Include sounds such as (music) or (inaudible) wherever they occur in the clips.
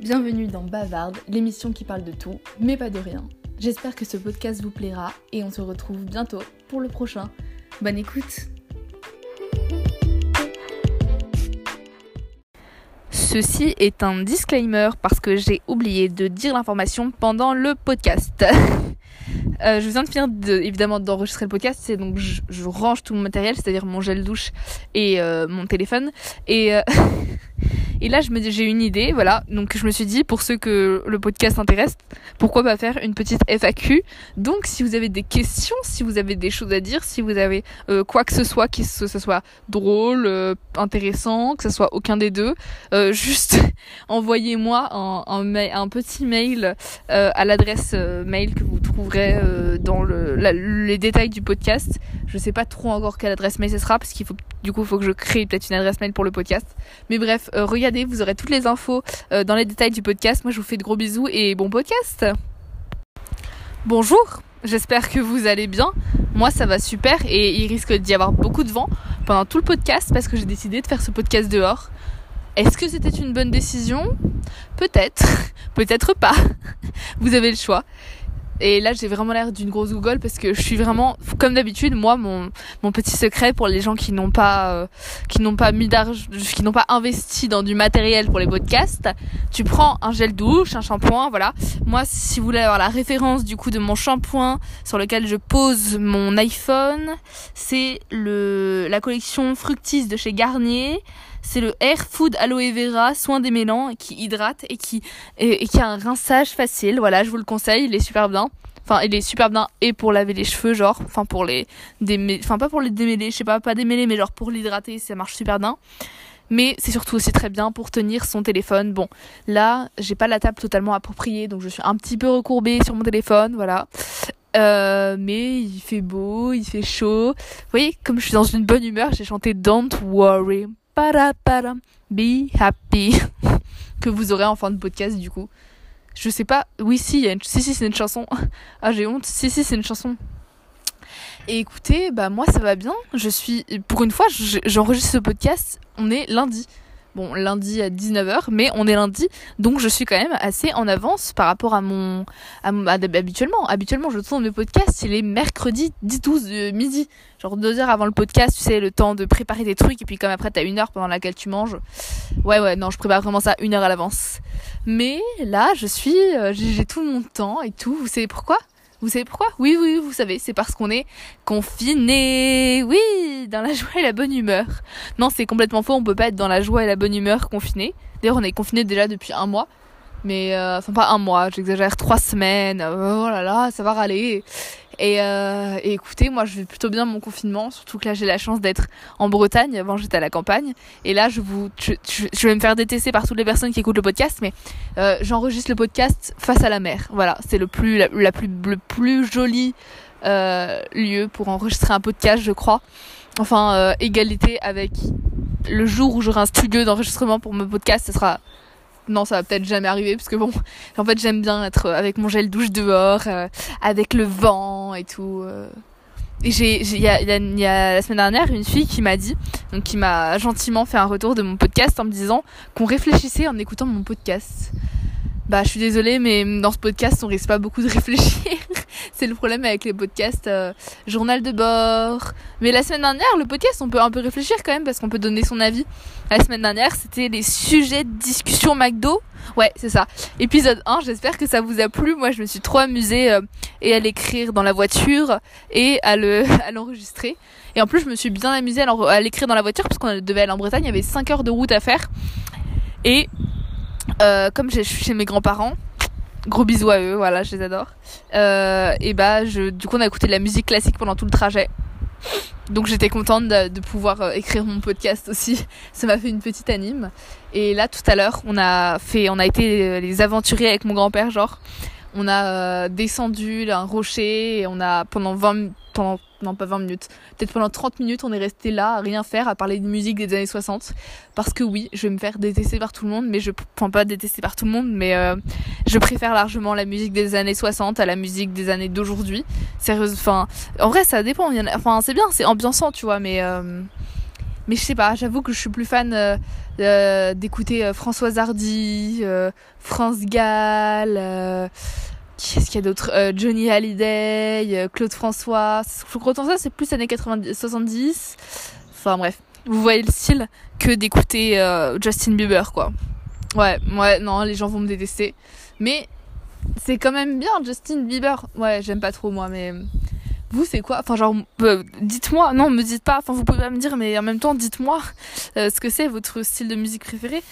Bienvenue dans Bavarde, l'émission qui parle de tout, mais pas de rien. J'espère que ce podcast vous plaira et on se retrouve bientôt pour le prochain. Bonne écoute Ceci est un disclaimer parce que j'ai oublié de dire l'information pendant le podcast. (laughs) Euh, je viens de finir évidemment d'enregistrer le podcast, c'est donc je, range tout mon matériel, c'est-à-dire mon gel douche et euh, mon téléphone. Et euh, (laughs) Et là, je me j'ai une idée, voilà. Donc, je me suis dit, pour ceux que le podcast intéresse, pourquoi pas faire une petite FAQ. Donc, si vous avez des questions, si vous avez des choses à dire, si vous avez euh, quoi que ce soit, que ce, soit drôle, euh, intéressant, que ce soit aucun des deux, euh, (laughs) juste envoyez-moi un, petit mail à l'adresse mail que vous trouverez dans le, les détails du podcast. Je sais pas trop encore quelle adresse mail ce sera parce qu'il faut du coup il faut que je crée peut-être une adresse mail pour le podcast. Mais bref, regardez vous aurez toutes les infos euh, dans les détails du podcast. Moi, je vous fais de gros bisous et bon podcast. Bonjour, j'espère que vous allez bien. Moi, ça va super et il risque d'y avoir beaucoup de vent pendant tout le podcast parce que j'ai décidé de faire ce podcast dehors. Est-ce que c'était une bonne décision? Peut-être, (laughs) peut-être pas. Vous avez le choix. Et là, j'ai vraiment l'air d'une grosse google parce que je suis vraiment, comme d'habitude, moi, mon, petit secret pour les gens qui n'ont pas, euh, qui n'ont pas mis d'argent, qui n'ont pas investi dans du matériel pour les podcasts, tu prends un gel douche, un shampoing, voilà. Moi, si vous voulez avoir la référence du coup de mon shampoing sur lequel je pose mon iPhone, c'est le, la collection Fructis de chez Garnier c'est le Air Food Aloe Vera soin démêlant qui hydrate et qui, et, qui a un rinçage facile. Voilà, je vous le conseille, il est super bien. Enfin, il est super bien et pour laver les cheveux, genre, enfin pour les démêler, enfin pas pour les démêler, je sais pas, pas démêler, mais genre pour l'hydrater, ça marche super bien. Mais c'est surtout aussi très bien pour tenir son téléphone. Bon, là, j'ai pas la table totalement appropriée, donc je suis un petit peu recourbée sur mon téléphone, voilà. Euh, mais il fait beau, il fait chaud. Vous voyez, comme je suis dans une bonne humeur, j'ai chanté Don't Worry be happy (laughs) que vous aurez en fin de podcast du coup. Je sais pas. Oui, si, si, si, c'est une chanson. (laughs) Ah, j'ai honte. Si, si, c'est une chanson. Et écoutez, bah moi ça va bien. Je suis pour une fois, j'enregistre ce podcast. On est lundi. Bon, lundi à 19h, mais on est lundi, donc je suis quand même assez en avance par rapport à mon... À, habituellement, habituellement, je tourne mes podcasts, c'est les mercredis 10-12 midi. Genre deux heures avant le podcast, tu sais, le temps de préparer des trucs, et puis comme après t'as une heure pendant laquelle tu manges. Ouais, ouais, non, je prépare vraiment ça une heure à l'avance. Mais là, je suis... Euh, j'ai tout mon temps et tout. Vous savez pourquoi? Vous savez pourquoi? Oui, oui, vous savez, c'est parce qu'on est confiné. Oui, dans la joie et la bonne humeur. Non, c'est complètement faux, on peut pas être dans la joie et la bonne humeur confiné. D'ailleurs, on est confiné déjà depuis un mois. Mais, euh, enfin pas un mois, j'exagère, trois semaines. Oh là là, ça va râler. Euh, et, écoutez, moi je vais plutôt bien mon confinement, surtout que là j'ai la chance d'être en Bretagne. Avant j'étais à la campagne, et là je vais me faire détester par toutes les personnes qui écoutent le podcast, mais euh, j'enregistre le podcast face à la mer. Voilà, c'est le plus, la, plus, le plus joli euh, lieu pour enregistrer un podcast, je crois. Enfin, égalité avec le jour où j'aurai un studio d'enregistrement pour mon podcast, ce sera non, ça va peut-être jamais arriver parce que bon, en fait, j'aime bien être avec mon gel douche dehors, euh, avec le vent et tout. Euh. Et j'ai, il y a, y a la semaine dernière une fille qui m'a dit, donc qui m'a gentiment fait un retour de mon podcast en me disant qu'on réfléchissait en écoutant mon podcast. Bah, je suis désolée, mais dans ce podcast, on risque pas beaucoup de (laughs) réfléchir. C'est le problème avec les podcasts euh, journal de bord. Mais la semaine dernière, le podcast, on peut un peu réfléchir quand même parce qu'on peut donner son avis. La semaine dernière, c'était les sujets de discussion McDo. Ouais, c'est ça. Épisode 1, j'espère que ça vous a plu. Moi, je me suis trop amusée euh, et à l'écrire dans la voiture et à le (laughs) à l'enregistrer. Et en plus, je me suis bien amusée à l'écrire dans la voiture parce qu'on devait aller en Bretagne, il y avait 5 heures de route à faire. Et euh, comme je suis chez mes grands-parents, Gros bisous à eux, voilà, je les adore. Euh, et bah, je, du coup, on a écouté de la musique classique pendant tout le trajet. Donc j'étais contente de, pouvoir euh, écrire mon podcast aussi. (laughs) Ça m'a fait une petite anime. Et là, tout à l'heure, on a fait, on a été euh, les aventuriers avec mon grand-père, genre. On a descendu un rocher et on a pendant 20 pendant non pas 20 minutes, peut-être pendant 30 minutes, on est resté là à rien faire, à parler de musique des années 60. Parce que oui, je vais me faire détester par tout le monde, mais je prends pas détester par tout le monde, mais euh, je préfère largement la musique des années 60 à la musique des années d'aujourd'hui. Sérieuse, enfin, en vrai, ça dépend. enfin, c'est bien, c'est ambiançant, tu vois, mais. Euh, Mais je sais pas, j'avoue que je suis plus fan euh, euh, d'écouter Françoise Hardy, France Gall, qui est-ce qu'il y a d'autre Johnny Hallyday, Claude François. Je crois que ça c'est plus années 90, 70. Enfin bref, vous voyez le style que d'écouter Justin Bieber quoi. Ouais, ouais, non, les gens vont me détester. Mais c'est quand même bien Justin Bieber. Ouais, j'aime pas trop moi, mais vous c'est quoi? Enfin genre, euh, dites-moi. Non, me dites pas. Enfin vous pouvez pas me dire, mais en même temps, dites-moi euh, ce que c'est votre style de musique préféré.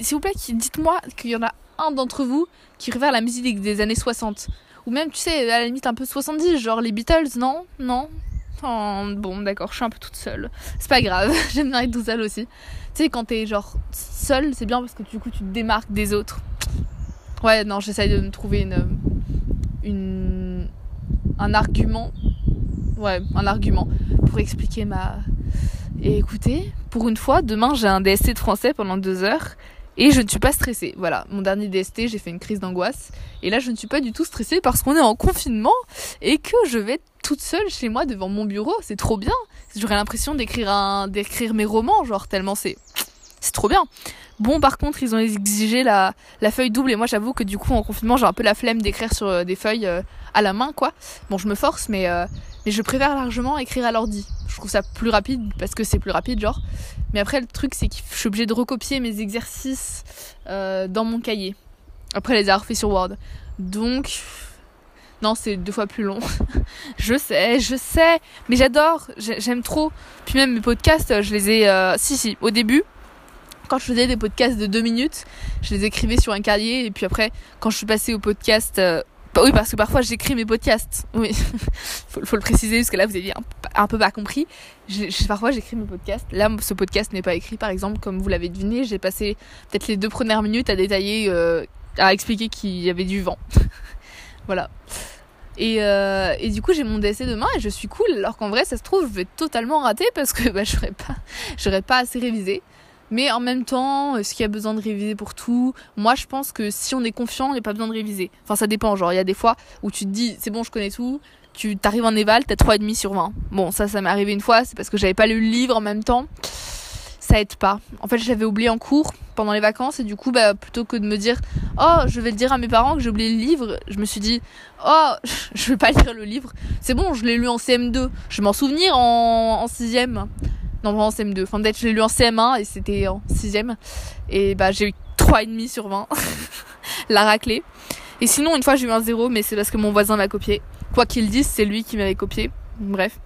S'il vous plaît, dites-moi qu'il y en a un d'entre vous qui préfère la musique des années 60 ou même tu sais à la limite un peu 70, genre les Beatles. Non, non? bon, d'accord, je suis un peu toute seule. C'est pas grave, (laughs) j'aime bien être toute seule aussi. Tu sais, quand t'es genre seule, c'est bien parce que du coup tu te démarques des autres. Ouais, non, j'essaye de me trouver une, une, un argument. Ouais, un argument pour expliquer ma. Et écoutez, pour une fois, demain j'ai un DST de français pendant deux heures et je ne suis pas stressée. Voilà, mon dernier DST, j'ai fait une crise d'angoisse. Et là, je ne suis pas du tout stressée parce qu'on est en confinement et que je vais toute seule chez moi devant mon bureau. C'est trop bien. J'aurais l'impression d'écrire un, d'écrire mes romans, genre tellement c'est, c'est trop bien. Bon, par contre, ils ont exigé la, la feuille double et moi, j'avoue que du coup, en confinement, j'ai un peu la flemme d'écrire sur euh, des feuilles euh, à la main, quoi. Bon, je me force, mais, euh, mais je préfère largement écrire à l'ordi. Je trouve ça plus rapide parce que c'est plus rapide, genre. Mais après, le truc, c'est que je suis obligée de recopier mes exercices dans mon cahier. Après les avoir fait sur Word. Donc, non, c'est deux fois plus long. (laughs) je sais, je sais. Mais j'adore. J'aime trop. Puis même mes podcasts, je les ai... si, si, au début, quand je faisais des podcasts de deux minutes, je les écrivais sur un cahier et puis après, quand je suis passée au podcast, euh, bah oui, parce que parfois j'écris mes podcasts. Oui, (laughs) faut, le préciser parce que là vous avez un, peu pas compris. parfois j'écris mes podcasts. Là, ce podcast n'est pas écrit, par exemple, comme vous l'avez deviné. J'ai passé peut-être les deux premières minutes à détailler, euh, à expliquer qu'il y avait du vent. (laughs) voilà. Et, euh, et, du coup, j'ai mon DSC demain et je suis cool. Alors qu'en vrai, ça se trouve, je vais totalement rater parce que bah, j'aurais pas assez révisé. Mais en même temps, est-ce qu'il y a besoin de réviser pour tout? Moi, je pense que si on est confiant, il n'y a pas besoin de réviser. Enfin, ça dépend. Genre, il y a des fois où tu te dis, c'est bon, je connais tout. Tu t'arrives en éval, t'as 3,5 sur 20. Bon, ça, ça m'est arrivé une fois. C'est parce que j'avais pas lu le livre en même temps. Ça aide pas. En fait, j'avais oublié en cours pendant les vacances et du coup, bah, plutôt que de me dire, oh, je vais le dire à mes parents que j'ai oublié le livre, je me suis dit, oh, (laughs) je vais pas lire le livre. C'est bon, je l'ai lu en CM2. Je m'en souvenir en, en 6ème. En CM2. Enfin, peut-être je l'ai lu en CM1 et c'était en 6ème. Et bah, j'ai eu 3,5 sur 20. (laughs) La raclée. Et sinon, une fois, j'ai eu un 0, mais c'est parce que mon voisin m'a copié. Quoi qu'il dise, c'est lui qui m'avait copié. Bref.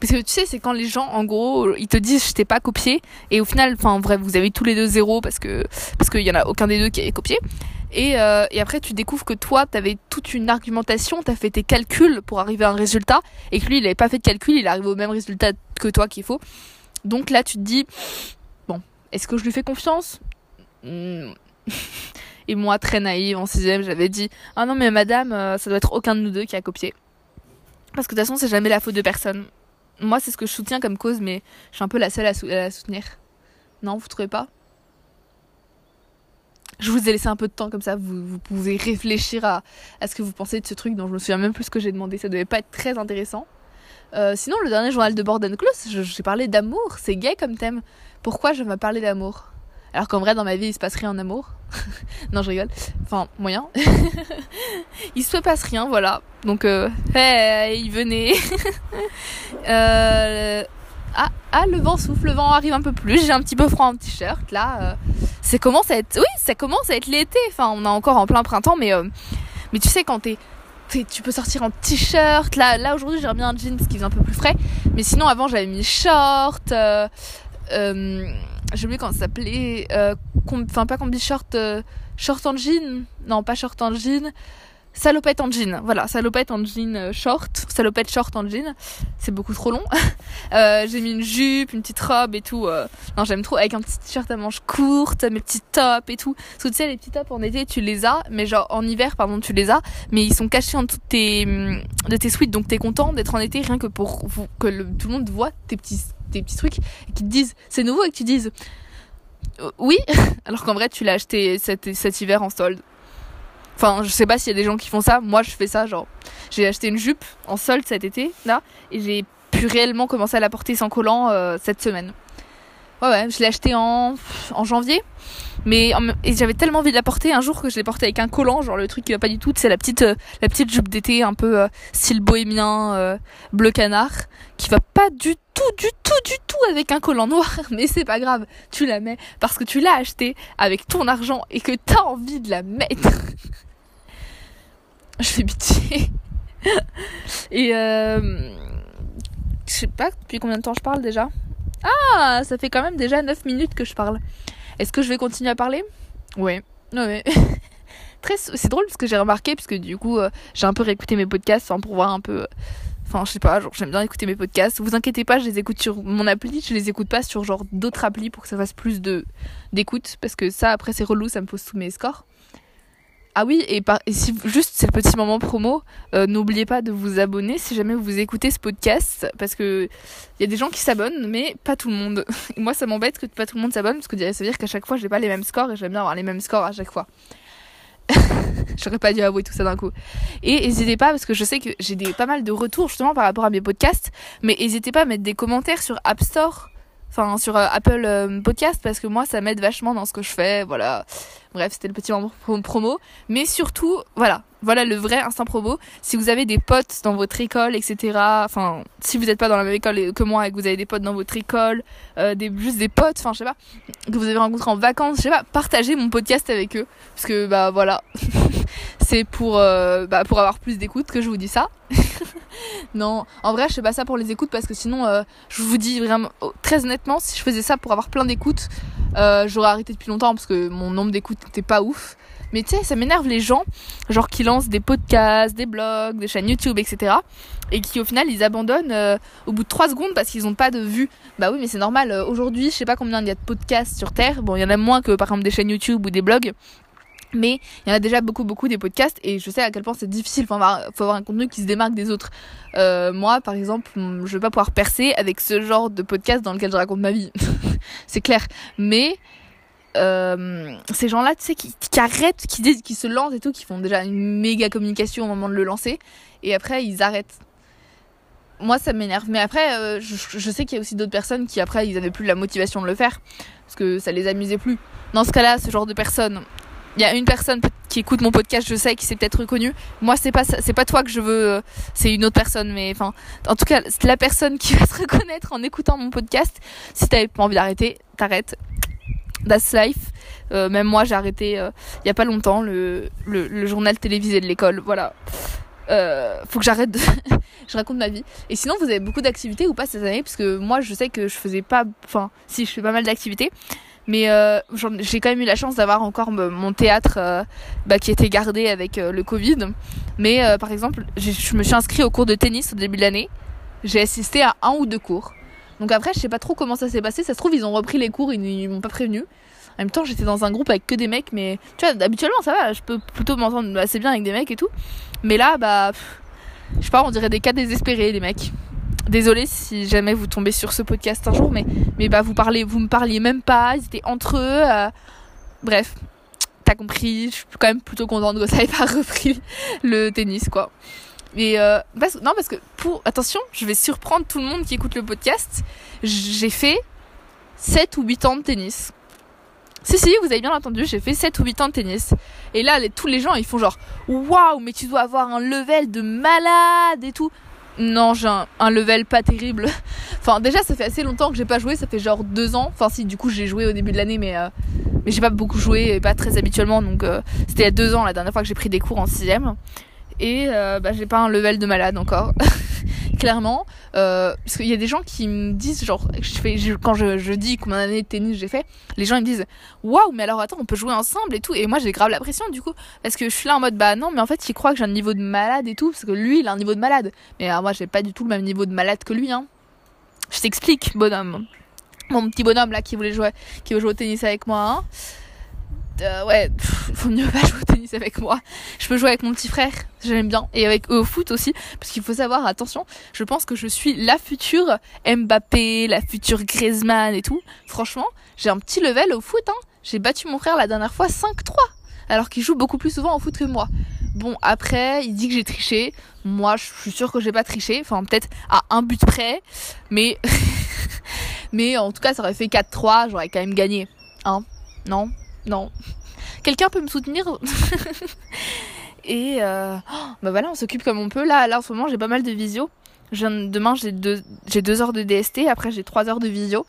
Parce que tu sais, c'est quand les gens, en gros, ils te disent je t'ai pas copié, et au final, enfin bref, vous avez tous les deux zéro parce que parce qu'il y en a aucun des deux qui avait copié. Et, euh, et après, tu découvres que toi, t'avais toute une argumentation, t'as fait tes calculs pour arriver à un résultat, et que lui, il avait pas fait de calcul, il arrive au même résultat que toi qu'il faut. Donc là, tu te dis, bon, est-ce que je lui fais confiance? Hmm. (laughs) Et moi, très naïve, en sixième, j'avais dit, ah non, mais madame, euh, ça doit être aucun de nous deux qui a copié. Parce que de toute façon, c'est jamais la faute de personne. Moi, c'est ce que je soutiens comme cause, mais je suis un peu la seule à, la soutenir. Non, vous trouvez pas? Je vous ai laissé un peu de temps comme ça, vous, pouvez réfléchir à, à, ce que vous pensez de ce truc dont je me souviens même plus ce que j'ai demandé, ça devait pas être très intéressant. Euh, sinon, le dernier journal de Borden Close, j'ai parlé d'amour. C'est gay comme thème. Pourquoi je vais parler d'amour? Alors qu'en vrai, dans ma vie, il se passe rien en amour. (laughs) non, je rigole. Enfin, moyen. (laughs) il se passe rien, voilà. Donc, euh, hey, venez. (laughs) euh, ah, ah, le vent souffle, le vent arrive un peu plus. J'ai un petit peu froid en t-shirt. Là, euh, c'est commence à être, oui, ça commence à être l'été. Enfin, on est encore en plein printemps, mais, euh, mais tu sais, quand t'es tu peux sortir en t-shirt. Là, aujourd'hui, j'ai bien un jeans qui fait un peu plus frais. Mais sinon, avant, j'avais mis short. Euh, euh, j'ai oublié comment ça s'appelait. Euh, enfin, pas combi short. Euh, short en jean. Non, pas short en jean salopette en jean. Voilà, salopette en jean euh, short, salopette short en jean. C'est beaucoup trop long. (laughs) euh, j'ai mis une jupe, une petite robe et tout. Euh. Non, j'aime trop avec un petit t-shirt à manches courtes, mes petits tops et tout. Parce que tu sais, les petits tops en été, tu les as, mais genre en hiver, pardon, tu les as, mais ils sont cachés en dessous de tes, mm, de tes suites. Donc t'es content d'être en été rien que pour que tout le monde voit tes petits, tes petits trucs et qu'ils te disent c'est nouveau et que tu dises oui, (laughs) alors qu'en vrai tu l'as acheté cet, cet hiver en solde. Enfin, je sais pas s'il y a des gens qui font ça. Moi, je fais ça. Genre, j'ai acheté une jupe en solde cet été, là, et j'ai pu réellement commencer à la porter sans collant euh, cette semaine. Ouais, ouais, je l'ai acheté en, en janvier. Mais j'avais tellement envie de la porter un jour que je l'ai porté avec un collant, genre le truc qui va pas du tout, c'est la petite euh, la petite jupe d'été un peu euh, style bohémien euh, bleu canard qui va pas du tout du tout du tout avec un collant noir, (laughs) mais c'est pas grave, tu la mets parce que tu l'as acheté avec ton argent et que t'as envie de la mettre. (laughs) je fais pitié. (laughs) et je sais pas depuis combien de temps je parle déjà. Ah, ça fait quand même déjà 9 minutes que je parle. Est-ce que je vais continuer à parler? Ouais. Ouais. (laughs) Très, c'est drôle parce que j'ai remarqué, parce que du coup, euh, j'ai un peu réécouté mes podcasts pour voir un peu. Enfin, je sais pas, genre j'aime bien écouter mes podcasts. Vous inquiétez pas, je les écoute sur mon appli, je les écoute pas sur genre d'autres applis pour que ça fasse plus de d'écoute parce que ça après c'est relou, ça me pose tous mes scores. Ah oui, et, par, et si juste c'est le petit moment promo, euh, n'oubliez pas de vous abonner si jamais vous écoutez ce podcast, parce que il y a des gens qui s'abonnent, mais pas tout le monde. (laughs) Moi, ça m'embête que pas tout le monde s'abonne, parce que ça veut dire qu'à chaque fois, j'ai pas les mêmes scores et j'aime bien avoir les mêmes scores à chaque fois. (laughs) J'aurais pas dû avouer tout ça d'un coup. Et n'hésitez pas, parce que je sais que j'ai pas mal de retours justement par rapport à mes podcasts, mais n'hésitez pas à mettre des commentaires sur App Store enfin sur euh, Apple euh, Podcast parce que moi ça m'aide vachement dans ce que je fais voilà. Bref c'était le petit moment promo. Mais surtout voilà voilà le vrai instant promo. Si vous avez des potes dans votre école etc enfin si vous n'êtes pas dans la même école que moi et que vous avez des potes dans votre école euh, des juste des potes enfin je sais pas que vous avez rencontré en vacances je sais pas partagez mon podcast avec eux. Parce que bah voilà. (laughs) C'est bah, pour avoir plus d'écoute que je vous dis ça (laughs) (laughs) non, en vrai, je fais pas ça pour les écoutes parce que sinon, euh, je vous dis vraiment oh, très honnêtement, si je faisais ça pour avoir plein d'écoutes, euh, j'aurais arrêté depuis longtemps parce que mon nombre d'écoutes n'était pas ouf. Mais tu sais, ça m'énerve les gens, genre qui lancent des podcasts, des blogs, des chaînes YouTube, etc. Et qui au final ils abandonnent euh, au bout de 3 secondes parce qu'ils n'ont pas de vues. Bah oui, mais c'est normal. Aujourd'hui, je sais pas combien il y a de podcasts sur Terre. Bon, il y en a moins que par exemple des chaînes YouTube ou des blogs mais il y en a déjà beaucoup beaucoup des podcasts et je sais à quel point c'est difficile. Il faut avoir, un contenu qui se démarque des autres. Euh, moi par exemple je vais pas pouvoir percer avec ce genre de podcast dans lequel je raconte ma vie. (laughs) C'est clair. Mais euh, ces gens là tu sais qui, arrêtent qui disent qui se lancent et tout qui font déjà une méga communication au moment de le lancer et après ils arrêtent. Moi ça m'énerve. Mais après euh, je, sais qu'il y a aussi d'autres personnes qui après ils avaient plus la motivation de le faire parce que ça les amusait plus. Dans ce cas là ce genre de personnes il y a une personne qui écoute mon podcast, je sais, qui s'est peut-être reconnue. Moi, c'est pas c'est pas toi que je veux, euh, c'est une autre personne. Mais enfin, en tout cas, c'est la personne qui (laughs) va se reconnaître en écoutant mon podcast. Si t'avais pas envie d'arrêter, t'arrêtes. That's life. Euh, même moi, j'ai arrêté euh, il y a pas longtemps le, le, le journal télévisé de l'école. Voilà. Euh, faut que j'arrête de (laughs) je raconte ma vie et sinon vous avez beaucoup d'activités ou pas cette année? Parce que moi je sais que je faisais pas enfin si je fais pas mal d'activités mais euh, j'ai quand même eu la chance d'avoir encore mon théâtre euh, bah, qui était gardé avec euh, le Covid. Mais par exemple, je me suis inscrit au cours de tennis au début de l'année. J'ai assisté à un ou deux cours. Donc après, je sais pas trop comment ça s'est passé. Ça se trouve, ils ont repris les cours, ils, m'ont pas prévenu. En même temps, j'étais dans un groupe avec que des mecs, mais tu vois, habituellement ça va, je peux plutôt m'entendre assez bien avec des mecs et tout. Mais là, bah, je sais pas, on dirait des cas désespérés, les mecs. Désolée si jamais vous tombez sur ce podcast un jour, mais, mais bah vous parlez, vous me parliez même pas, ils étaient entre eux. Euh, bref, t'as compris, je suis quand même plutôt contente que ça ait pas (laughs) repris le tennis, quoi. Et euh, non, parce que pour. Attention, je vais surprendre tout le monde qui écoute le podcast. J'ai fait 7 ou 8 ans de tennis. Si, si, vous avez bien entendu, j'ai fait 7 ou 8 ans de tennis. Et là, tous les gens, ils font genre Waouh, mais tu dois avoir un level de malade et tout. Non, j'ai un, level pas terrible. (laughs) enfin, déjà, ça fait assez longtemps que j'ai pas joué. Ça fait genre deux ans. Enfin, si, du coup, j'ai joué au début de l'année, mais, euh, mais j'ai pas beaucoup joué et pas très habituellement. Donc, euh, c'était il y a deux ans la dernière fois que j'ai pris des cours en sixième. Et euh, bah, j'ai pas un level de malade encore. (laughs) clairement. Euh, parce qu'il y a des gens qui me disent, genre, quand je, je dis combien d'années de tennis j'ai fait, les gens ils me disent, waouh, mais alors attends, on peut jouer ensemble et tout. Et moi j'ai grave la pression du coup. Parce que je suis là en mode, bah non, mais en fait il croit que j'ai un niveau de malade et tout. Parce que lui il a un niveau de malade. Mais alors moi j'ai pas du tout le même niveau de malade que lui, hein. Je t'explique, bonhomme. Mon petit bonhomme là qui voulait jouer, qui veut jouer au tennis avec moi, hein euh, ouais, il faut mieux pas jouer au tennis avec moi. Je peux jouer avec mon petit frère, j'aime bien, et avec eux au foot aussi, parce qu'il faut savoir, attention, je pense que je suis la future Mbappé, la future Griezmann et tout. Franchement, j'ai un petit level au foot, hein. J'ai battu mon frère la dernière fois 5-3, alors qu'il joue beaucoup plus souvent au foot que moi. Bon, après, il dit que j'ai triché. Moi, je suis sûre que j'ai pas triché. Enfin, peut-être à un but près. Mais (laughs) Mais en tout cas, ça aurait fait 4-3, j'aurais quand même gagné. Hein Non Non Quelqu'un peut me soutenir (laughs) Et euh, bah voilà, on s'occupe comme on peut. Là, là en ce moment, j'ai pas mal de visio. demain, j'ai deux, j'ai deux heures de DST. Après, j'ai trois heures de visio.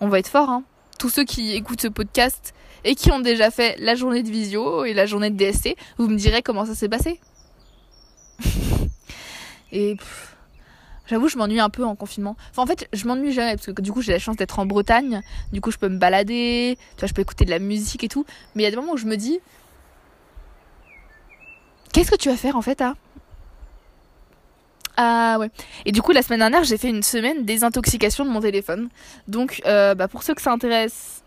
On va être fort, hein. Tous ceux qui écoutent ce podcast et qui ont déjà fait la journée de visio et la journée de DST, vous me direz comment ça s'est passé. (laughs) et j'avoue, je m'ennuie un peu en confinement. Enfin, en fait, je m'ennuie jamais parce que du coup, j'ai la chance d'être en Bretagne. Du coup, je peux me balader. Tu vois, je peux écouter de la musique et tout. Mais il y a des moments où je me dis, Qu'est-ce que tu vas faire en fait, ah ah ouais. Et du coup, la semaine dernière, j'ai fait une semaine désintoxication de mon téléphone. Donc, euh, bah, pour ceux que ça intéresse,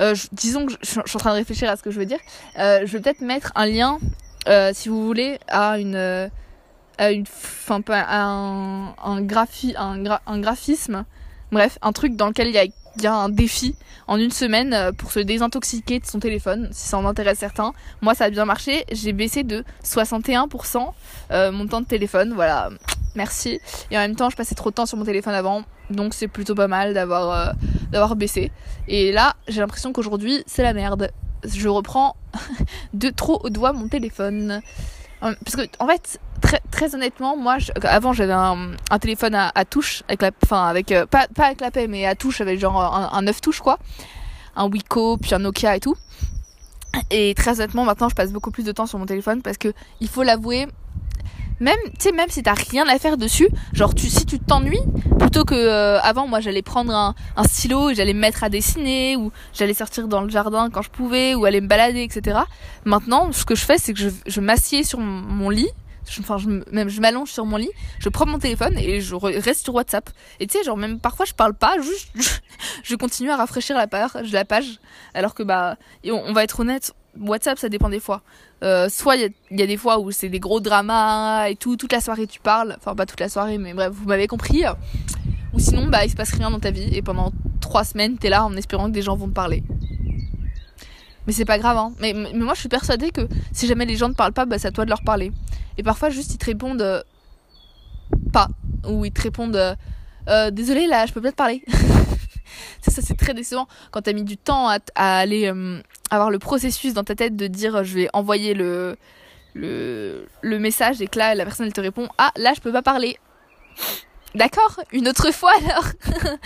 euh, disons que je, suis en train de réfléchir à ce que je veux dire. Euh, je vais peut-être mettre un lien, si vous voulez, à une, un, graphi, un, graphisme. Bref, un truc dans lequel il y a il y a un défi en une semaine euh, pour se désintoxiquer de son téléphone, si ça en intéresse certains. Moi, ça a bien marché. J'ai baissé de 61% euh, mon temps de téléphone. Voilà, merci. Et en même temps, je passais trop de temps sur mon téléphone avant, donc c'est plutôt pas mal d'avoir euh, d'avoir baissé. Et là, j'ai l'impression qu'aujourd'hui, c'est la merde. Je reprends (laughs) de trop au doigt mon téléphone. Parce que, en fait, très, honnêtement, moi, avant, j'avais un, téléphone à, touche, avec la, enfin, avec, euh, pas, pas avec la paix, mais à touche, avec genre un, un 9 touches, quoi. Un Wiko, puis un Nokia et tout. Et très honnêtement, maintenant, je passe beaucoup plus de temps sur mon téléphone parce que, il faut l'avouer, même tu sais même si t'as rien à faire dessus genre tu si tu t'ennuies plutôt que euh, avant moi j'allais prendre un, stylo et j'allais me mettre à dessiner ou j'allais sortir dans le jardin quand je pouvais ou aller me balader etc maintenant ce que je fais c'est que je m'assieds sur mon lit enfin même je m'allonge sur mon lit je prends mon téléphone et je reste sur WhatsApp et tu sais genre même parfois je parle pas juste (laughs) je, continue à rafraîchir la page la page alors que bah on, va être honnête WhatsApp, ça dépend des fois. Euh, soit il y, a des fois où c'est des gros dramas et tout, toute la soirée tu parles, enfin pas toute la soirée, mais bref, vous m'avez compris. Ou sinon, bah il se passe rien dans ta vie et pendant trois semaines t'es là en espérant que des gens vont te parler. Mais c'est pas grave, hein. Mais, mais, moi je suis persuadée que si jamais les gens ne parlent pas, bah c'est à toi de leur parler. Et parfois juste ils te répondent euh, pas, ou ils te répondent euh, euh désolé là, je peux pas te parler. (laughs) ça, c'est très décevant quand t'as mis du temps à, à aller euh, avoir le processus dans ta tête de dire je vais envoyer le, le, le message et que là la personne elle te répond ah là je peux pas parler. D'accord, une autre fois alors. (laughs)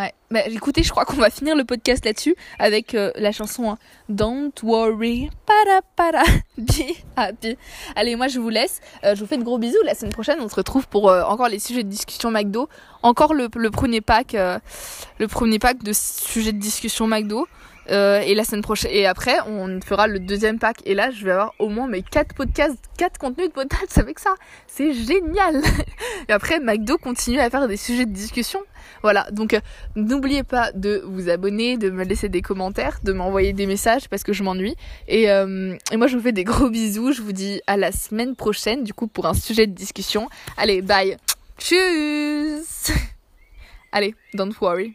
ouais, bah écoutez, je crois qu'on va finir le podcast là-dessus avec euh, la chanson hein. Don't worry, para para, (laughs) be happy. Allez, moi je vous laisse. Euh, je vous fais de gros bisous. La semaine prochaine, on se retrouve pour euh, encore les sujets de discussion McDo. Encore le, le premier pack, le premier pack de sujets de discussion McDo. Euh, et la semaine prochaine, et après, on fera le deuxième pack. Et là, je vais avoir au moins mes quatre podcasts, quatre contenus de podcasts avec ça. C'est génial. (laughs) et après, McDo continue à faire des sujets de discussion. Voilà. Donc, euh, n'oubliez pas de vous abonner, de me laisser des commentaires, de m'envoyer des messages parce que je m'ennuie. Et, euh, et moi, je vous fais des gros bisous. Je vous dis à la semaine prochaine, du coup, pour un sujet de discussion. Allez, bye. Tchuss. (laughs) Allez, don't worry.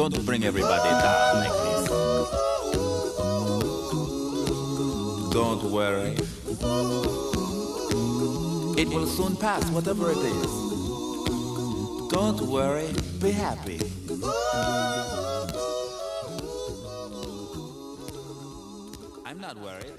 Don't bring everybody down like this. Don't worry. It will soon pass, whatever it is. Don't worry, be happy. I'm not worried.